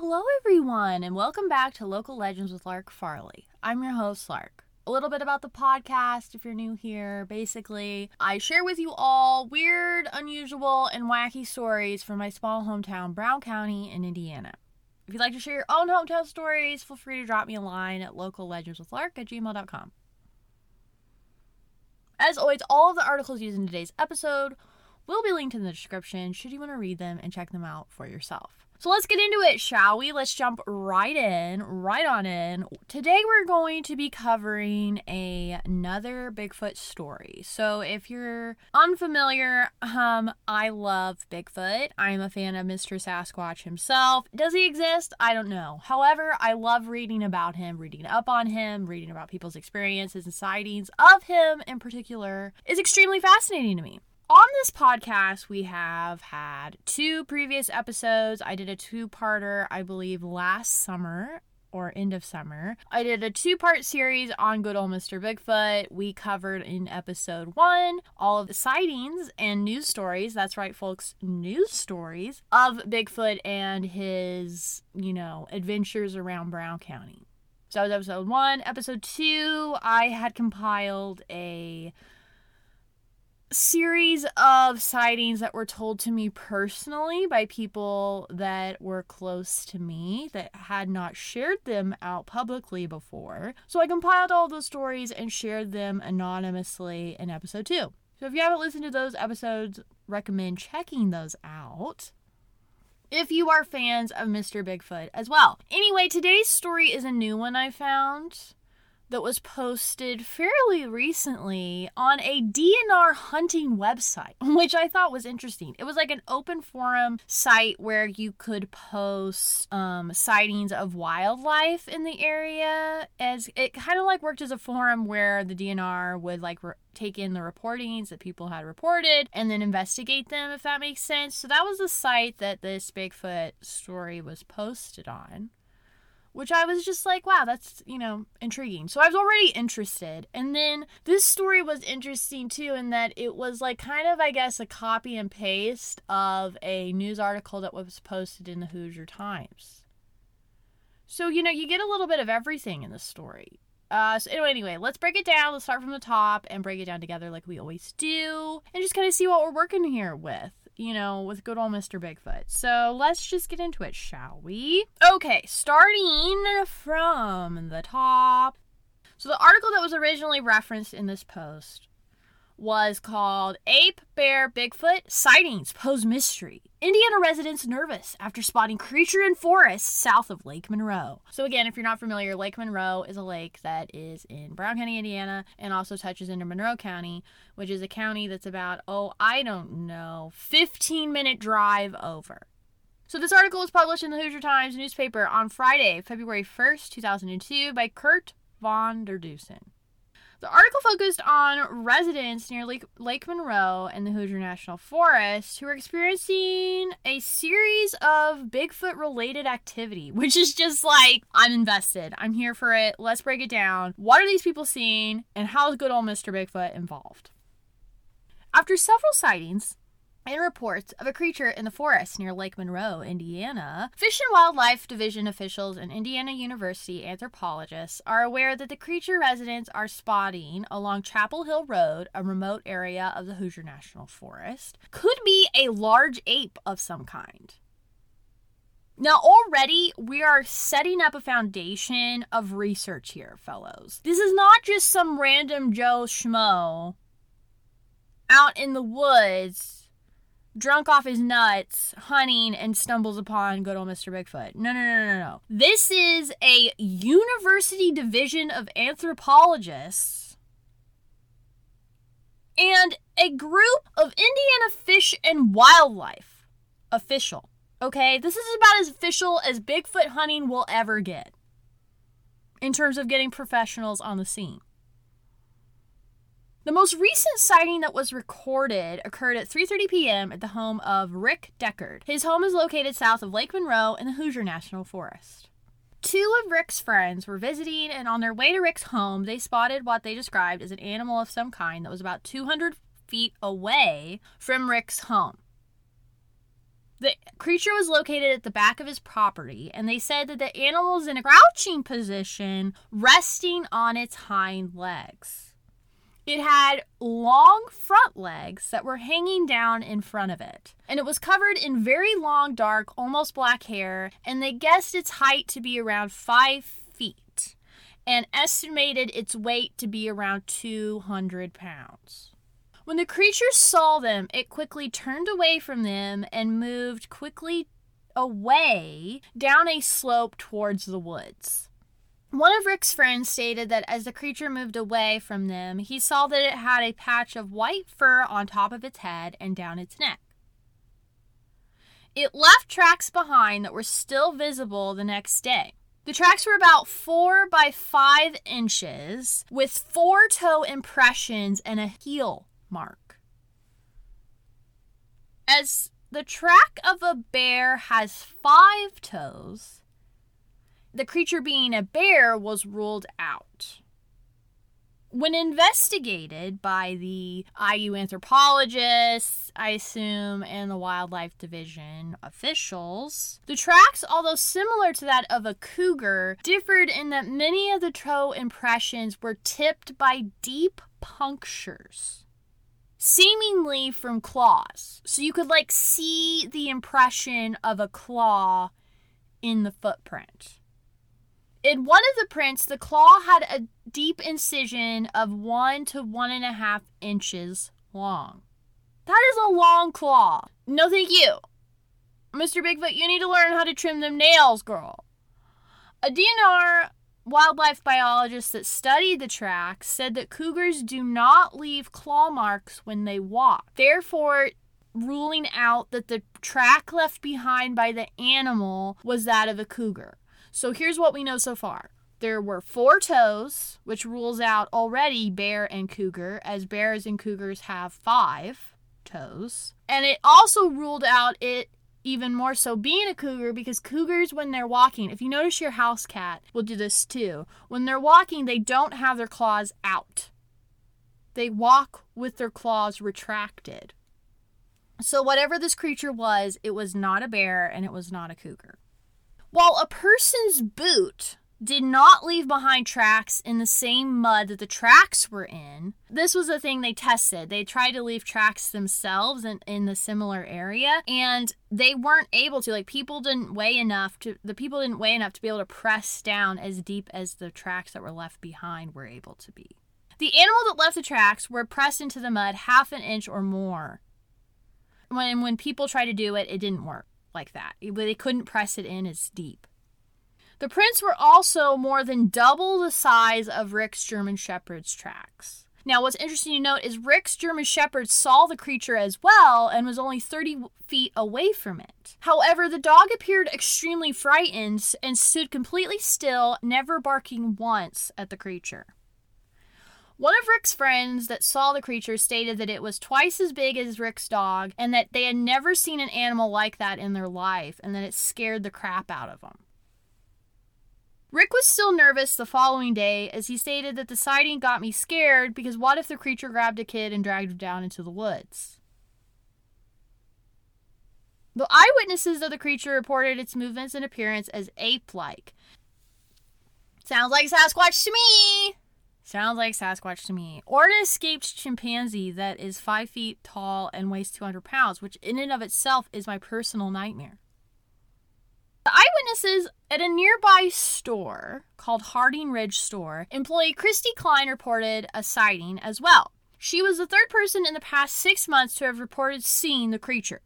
Hello, everyone, and welcome back to Local Legends with Lark Farley. I'm your host, Lark. A little bit about the podcast if you're new here. Basically, I share with you all weird, unusual, and wacky stories from my small hometown, Brown County in Indiana. If you'd like to share your own hometown stories, feel free to drop me a line at locallegendswithlark at gmail.com. As always, all of the articles used in today's episode will be linked in the description should you want to read them and check them out for yourself. So let's get into it, shall we? Let's jump right in, right on in. Today we're going to be covering a, another Bigfoot story. So if you're unfamiliar, um, I love Bigfoot. I'm a fan of Mr. Sasquatch himself. Does he exist? I don't know. However, I love reading about him, reading up on him, reading about people's experiences and sightings of him in particular is extremely fascinating to me on this podcast, we have had two previous episodes. I did a two parter, I believe, last summer or end of summer. I did a two part series on good old Mr. Bigfoot. We covered in episode one all of the sightings and news stories. That's right, folks, news stories of Bigfoot and his, you know, adventures around Brown County. So that was episode one. Episode two, I had compiled a series of sightings that were told to me personally by people that were close to me that had not shared them out publicly before. So I compiled all those stories and shared them anonymously in episode 2. So if you haven't listened to those episodes, recommend checking those out. If you are fans of Mr. Bigfoot as well. Anyway, today's story is a new one I found that was posted fairly recently on a DNR hunting website, which I thought was interesting. It was like an open forum site where you could post um, sightings of wildlife in the area. As it kind of like worked as a forum where the DNR would like re- take in the reportings that people had reported and then investigate them, if that makes sense. So that was the site that this Bigfoot story was posted on which I was just like, wow, that's, you know, intriguing. So I was already interested. And then this story was interesting too, in that it was like kind of, I guess, a copy and paste of a news article that was posted in the Hoosier Times. So, you know, you get a little bit of everything in the story. Uh, so anyway, anyway, let's break it down. Let's start from the top and break it down together like we always do, and just kind of see what we're working here with you know, with good old Mr. Bigfoot. So let's just get into it, shall we? Okay, starting from the top. So the article that was originally referenced in this post was called Ape Bear Bigfoot Sightings Pose Mystery. Indiana residents nervous after spotting creature in forest south of Lake Monroe. So, again, if you're not familiar, Lake Monroe is a lake that is in Brown County, Indiana, and also touches into Monroe County, which is a county that's about, oh, I don't know, 15 minute drive over. So, this article was published in the Hoosier Times newspaper on Friday, February 1st, 2002, by Kurt Van der Dussen. The article focused on residents near Lake, Lake Monroe and the Hoosier National Forest who are experiencing a series of Bigfoot related activity, which is just like, I'm invested. I'm here for it. Let's break it down. What are these people seeing, and how is good old Mr. Bigfoot involved? After several sightings, and reports of a creature in the forest near Lake Monroe, Indiana, Fish and Wildlife Division officials and Indiana University anthropologists are aware that the creature residents are spotting along Chapel Hill Road, a remote area of the Hoosier National Forest, could be a large ape of some kind. Now, already we are setting up a foundation of research here, fellows. This is not just some random Joe Schmo out in the woods drunk off his nuts, hunting, and stumbles upon good old Mr. Bigfoot. No, no, no, no, no. This is a university division of anthropologists and a group of Indiana Fish and Wildlife official. Okay, this is about as official as Bigfoot hunting will ever get in terms of getting professionals on the scene. The most recent sighting that was recorded occurred at 3:30 p.m. at the home of Rick Deckard. His home is located south of Lake Monroe in the Hoosier National Forest. Two of Rick's friends were visiting, and on their way to Rick's home, they spotted what they described as an animal of some kind that was about 200 feet away from Rick's home. The creature was located at the back of his property, and they said that the animal was in a crouching position, resting on its hind legs. It had long front legs that were hanging down in front of it, and it was covered in very long, dark, almost black hair, and they guessed its height to be around five feet and estimated its weight to be around 200 pounds. When the creature saw them, it quickly turned away from them and moved quickly away down a slope towards the woods. One of Rick's friends stated that as the creature moved away from them, he saw that it had a patch of white fur on top of its head and down its neck. It left tracks behind that were still visible the next day. The tracks were about four by five inches with four toe impressions and a heel mark. As the track of a bear has five toes, the creature being a bear was ruled out. When investigated by the IU anthropologists, I assume, and the wildlife division officials, the tracks, although similar to that of a cougar, differed in that many of the toe impressions were tipped by deep punctures seemingly from claws. So you could like see the impression of a claw in the footprint. In one of the prints, the claw had a deep incision of one to one and a half inches long. That is a long claw. No, thank you. Mr. Bigfoot, you need to learn how to trim them nails, girl. A DNR wildlife biologist that studied the tracks said that cougars do not leave claw marks when they walk, therefore, ruling out that the track left behind by the animal was that of a cougar. So here's what we know so far. There were four toes, which rules out already bear and cougar, as bears and cougars have five toes. And it also ruled out it even more so being a cougar because cougars when they're walking if you notice your house cat will do this too when they're walking they don't have their claws out they walk with their claws retracted so whatever this creature was it was not a bear and it was not a cougar while a person's boot did not leave behind tracks in the same mud that the tracks were in. This was a thing they tested. They tried to leave tracks themselves in, in the similar area, and they weren't able to. Like, people didn't weigh enough to, the people didn't weigh enough to be able to press down as deep as the tracks that were left behind were able to be. The animal that left the tracks were pressed into the mud half an inch or more. When, when people tried to do it, it didn't work like that. But they couldn't press it in as deep. The prints were also more than double the size of Rick's German Shepherd's tracks. Now, what's interesting to note is Rick's German Shepherd saw the creature as well and was only 30 feet away from it. However, the dog appeared extremely frightened and stood completely still, never barking once at the creature. One of Rick's friends that saw the creature stated that it was twice as big as Rick's dog and that they had never seen an animal like that in their life and that it scared the crap out of them. Rick was still nervous the following day as he stated that the sighting got me scared because what if the creature grabbed a kid and dragged him down into the woods? The eyewitnesses of the creature reported its movements and appearance as ape like. Sounds like Sasquatch to me! Sounds like Sasquatch to me. Or an escaped chimpanzee that is 5 feet tall and weighs 200 pounds, which in and of itself is my personal nightmare. The eyewitnesses at a nearby store called Hardin Ridge Store, employee Christy Klein reported a sighting as well. She was the third person in the past six months to have reported seeing the creature.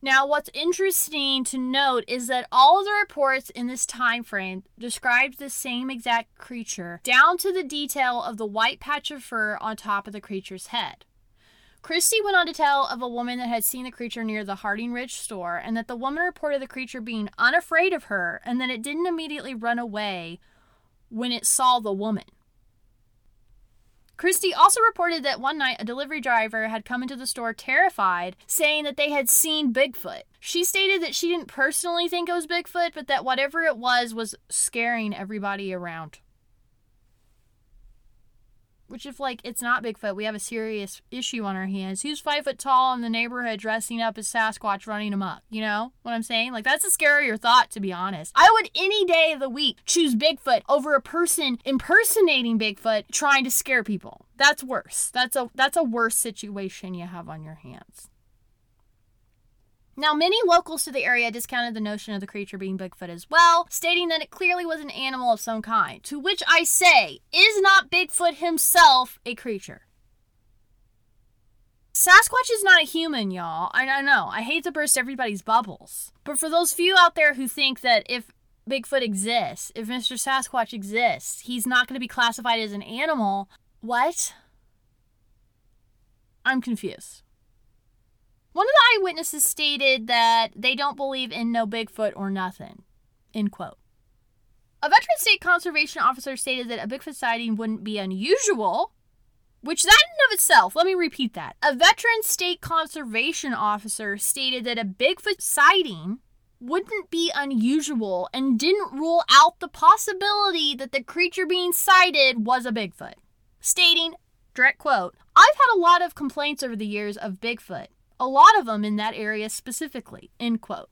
Now, what's interesting to note is that all the reports in this time frame described the same exact creature, down to the detail of the white patch of fur on top of the creature's head. Christie went on to tell of a woman that had seen the creature near the Hardin Ridge store, and that the woman reported the creature being unafraid of her, and that it didn't immediately run away when it saw the woman. Christie also reported that one night a delivery driver had come into the store terrified, saying that they had seen Bigfoot. She stated that she didn't personally think it was Bigfoot, but that whatever it was was scaring everybody around. Which, if like it's not Bigfoot, we have a serious issue on our hands. Who's five foot tall in the neighborhood dressing up as Sasquatch running amok? You know what I'm saying? Like that's a scarier thought, to be honest. I would any day of the week choose Bigfoot over a person impersonating Bigfoot trying to scare people. That's worse. That's a that's a worse situation you have on your hands. Now, many locals to the area discounted the notion of the creature being Bigfoot as well, stating that it clearly was an animal of some kind. To which I say, is not Bigfoot himself a creature? Sasquatch is not a human, y'all. I, I know. I hate to burst everybody's bubbles. But for those few out there who think that if Bigfoot exists, if Mr. Sasquatch exists, he's not going to be classified as an animal, what? I'm confused. One of the eyewitnesses stated that they don't believe in no Bigfoot or nothing. End quote. A veteran state conservation officer stated that a Bigfoot sighting wouldn't be unusual, which that in of itself, let me repeat that. A veteran state conservation officer stated that a Bigfoot sighting wouldn't be unusual and didn't rule out the possibility that the creature being sighted was a Bigfoot. Stating, direct quote, I've had a lot of complaints over the years of Bigfoot a lot of them in that area specifically. End quote.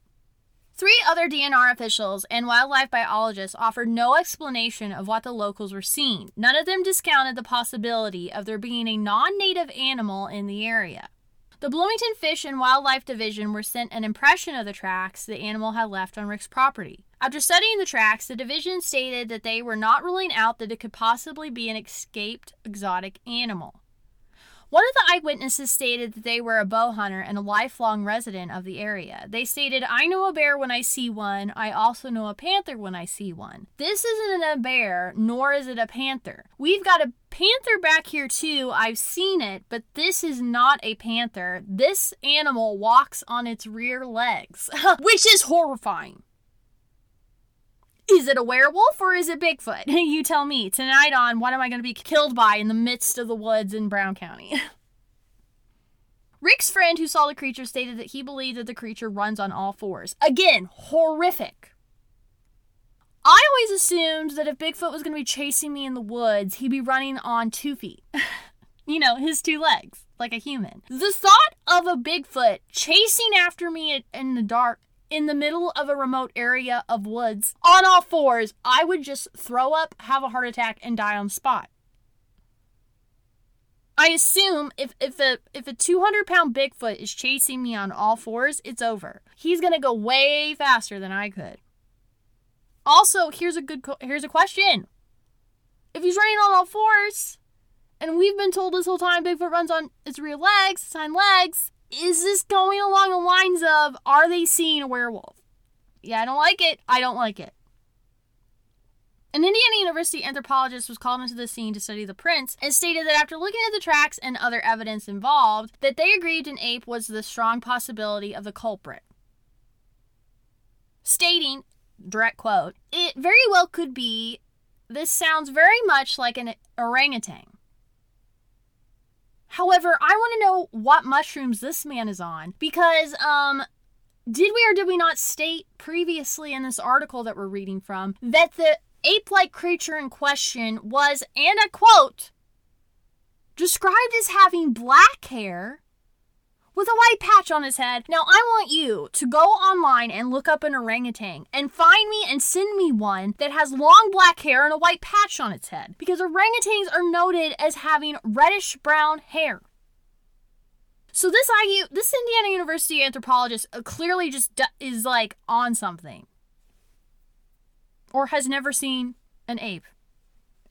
Three other DNR officials and wildlife biologists offered no explanation of what the locals were seeing. None of them discounted the possibility of there being a non native animal in the area. The Bloomington Fish and Wildlife Division were sent an impression of the tracks the animal had left on Rick's property. After studying the tracks, the division stated that they were not ruling out that it could possibly be an escaped exotic animal. One of the eyewitnesses stated that they were a bow hunter and a lifelong resident of the area. They stated, I know a bear when I see one. I also know a panther when I see one. This isn't a bear, nor is it a panther. We've got a panther back here too. I've seen it, but this is not a panther. This animal walks on its rear legs, which is horrifying. Is it a werewolf or is it Bigfoot? you tell me. Tonight on What Am I Going to Be Killed By in the Midst of the Woods in Brown County? Rick's friend who saw the creature stated that he believed that the creature runs on all fours. Again, horrific. I always assumed that if Bigfoot was going to be chasing me in the woods, he'd be running on two feet. you know, his two legs, like a human. The thought of a Bigfoot chasing after me in the dark in the middle of a remote area of woods on all fours, I would just throw up, have a heart attack, and die on spot. I assume if, if a if a 200 pound Bigfoot is chasing me on all fours, it's over. He's gonna go way faster than I could. Also, here's a good here's a question. If he's running on all fours, and we've been told this whole time Bigfoot runs on its rear legs, its hind legs, is this going along the lines of are they seeing a werewolf? Yeah, I don't like it. I don't like it. An Indiana University anthropologist was called into the scene to study the prints and stated that after looking at the tracks and other evidence involved, that they agreed an ape was the strong possibility of the culprit. Stating, direct quote, it very well could be this sounds very much like an orangutan. However, I want to know what mushrooms this man is on because um did we or did we not state previously in this article that we're reading from that the ape-like creature in question was and I quote described as having black hair with a white patch on his head. Now, I want you to go online and look up an orangutan and find me and send me one that has long black hair and a white patch on its head because orangutans are noted as having reddish brown hair. So this IU, this Indiana University anthropologist uh, clearly just is like on something, or has never seen an ape,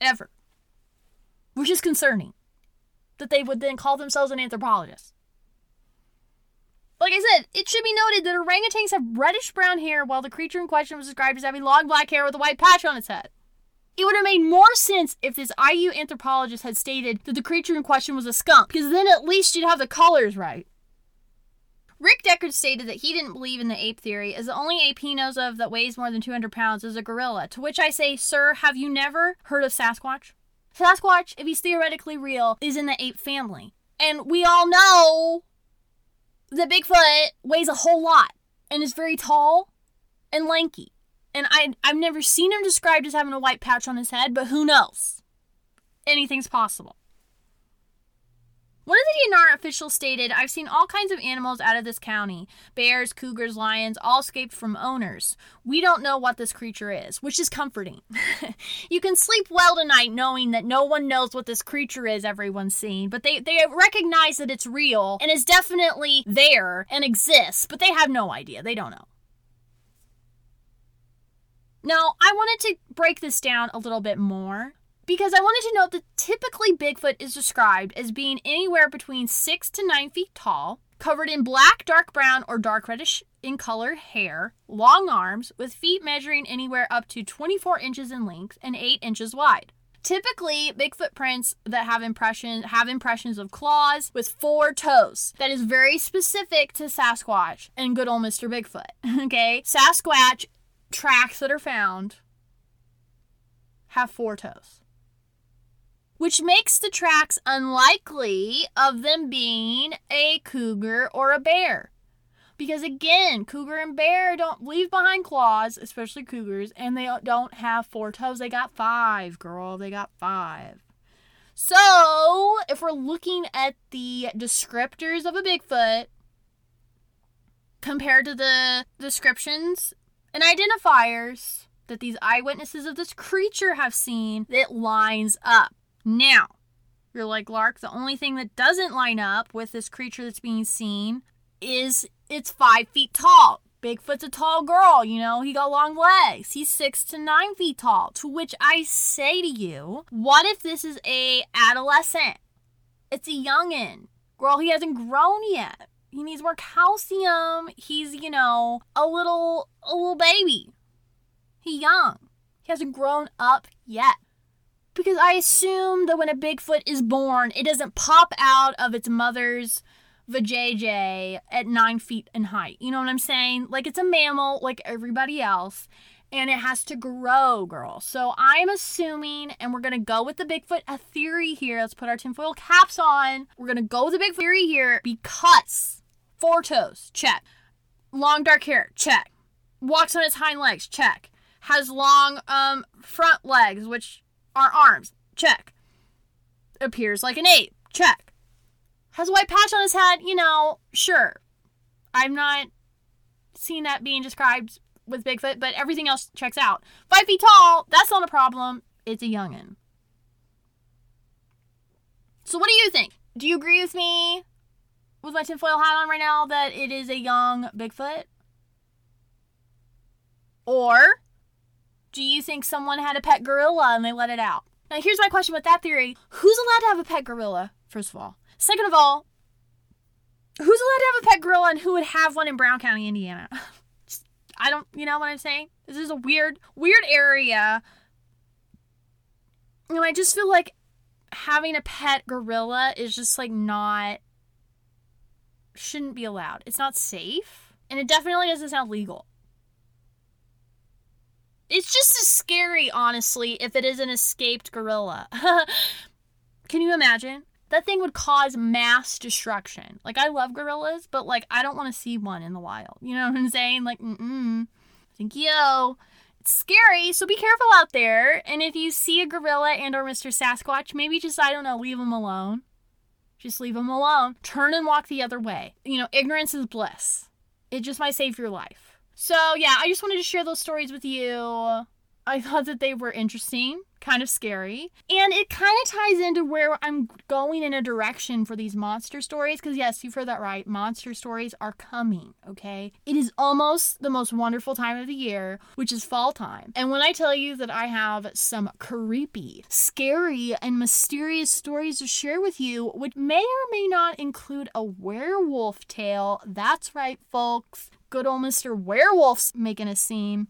ever, which is concerning. that they would then call themselves an anthropologist. Like I said, it should be noted that orangutans have reddish brown hair while the creature in question was described as having long black hair with a white patch on its head. It would have made more sense if this IU anthropologist had stated that the creature in question was a skunk, because then at least you'd have the colors right. Rick Deckard stated that he didn't believe in the ape theory, as the only ape he knows of that weighs more than 200 pounds is a gorilla. To which I say, Sir, have you never heard of Sasquatch? Sasquatch, if he's theoretically real, is in the ape family. And we all know that Bigfoot weighs a whole lot and is very tall and lanky. And I, I've never seen him described as having a white patch on his head, but who knows? Anything's possible. One of the DNR officials stated, I've seen all kinds of animals out of this county bears, cougars, lions, all escaped from owners. We don't know what this creature is, which is comforting. you can sleep well tonight knowing that no one knows what this creature is everyone's seen, but they, they recognize that it's real and is definitely there and exists, but they have no idea. They don't know. Now, I wanted to break this down a little bit more because I wanted to note that typically Bigfoot is described as being anywhere between 6 to 9 feet tall, covered in black, dark brown, or dark reddish in color hair, long arms, with feet measuring anywhere up to 24 inches in length and 8 inches wide. Typically, Bigfoot prints that have impression have impressions of claws with four toes. That is very specific to Sasquatch and good old Mr. Bigfoot. Okay? Sasquatch tracks that are found have four toes. Which makes the tracks unlikely of them being a cougar or a bear. Because again, cougar and bear don't leave behind claws, especially cougars, and they don't have four toes. They got five, girl. They got five. So, if we're looking at the descriptors of a Bigfoot compared to the descriptions and identifiers that these eyewitnesses of this creature have seen, it lines up. Now, you're like, Lark, the only thing that doesn't line up with this creature that's being seen is it's five feet tall. Bigfoot's a tall girl, you know, he got long legs. He's six to nine feet tall. To which I say to you, what if this is a adolescent? It's a youngin'. Girl, he hasn't grown yet. He needs more calcium. He's, you know, a little a little baby. He young. He hasn't grown up yet. Because I assume that when a Bigfoot is born, it doesn't pop out of its mother's vajayjay at nine feet in height. You know what I'm saying? Like it's a mammal like everybody else. And it has to grow, girl. So I'm assuming, and we're gonna go with the Bigfoot a theory here. Let's put our tinfoil caps on. We're gonna go with the big theory here because four toes, check. Long dark hair, check. Walks on its hind legs, check. Has long um front legs, which are arms, check. Appears like an ape, check. Has a white patch on his head, you know, sure. I'm not seeing that being described with Bigfoot, but everything else checks out. Five feet tall, that's not a problem. It's a youngin. So what do you think? Do you agree with me with my tinfoil hat on right now that it is a young Bigfoot? Or do you think someone had a pet gorilla and they let it out? Now, here's my question with that theory Who's allowed to have a pet gorilla, first of all? Second of all, who's allowed to have a pet gorilla and who would have one in Brown County, Indiana? I don't, you know what I'm saying? This is a weird, weird area. And I just feel like having a pet gorilla is just like not, shouldn't be allowed. It's not safe. And it definitely doesn't sound legal. It's just as scary, honestly, if it is an escaped gorilla. Can you imagine? That thing would cause mass destruction. Like, I love gorillas, but, like, I don't want to see one in the wild. You know what I'm saying? Like, mm-mm. Thank you. It's scary, so be careful out there. And if you see a gorilla and or Mr. Sasquatch, maybe just, I don't know, leave them alone. Just leave them alone. Turn and walk the other way. You know, ignorance is bliss. It just might save your life. So, yeah, I just wanted to share those stories with you. I thought that they were interesting kind of scary. And it kind of ties into where I'm going in a direction for these monster stories. Because, yes, you've heard that right. Monster stories are coming, okay? It is almost the most wonderful time of the year, which is fall time. And when I tell you that I have some creepy, scary, and mysterious stories to share with you, which may or may not include a werewolf tale, that's right, folks. Good old Mr. Werewolf's making a scene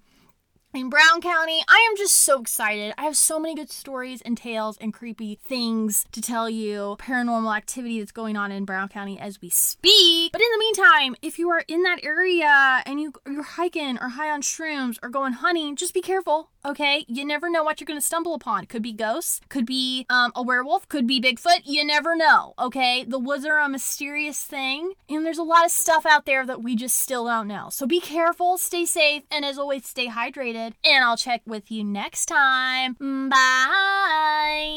in Brown County. I am just so excited. I have so many good stories and tales and creepy things to tell you, paranormal activity that's going on in Brown County as we speak. But in the meantime, if you are in that area and you you're hiking or high on shrooms or going hunting, just be careful. Okay, you never know what you're going to stumble upon. Could be ghosts, could be um, a werewolf, could be Bigfoot. You never know. Okay, the woods are a mysterious thing, and there's a lot of stuff out there that we just still don't know. So be careful, stay safe, and as always, stay hydrated. And I'll check with you next time. Bye.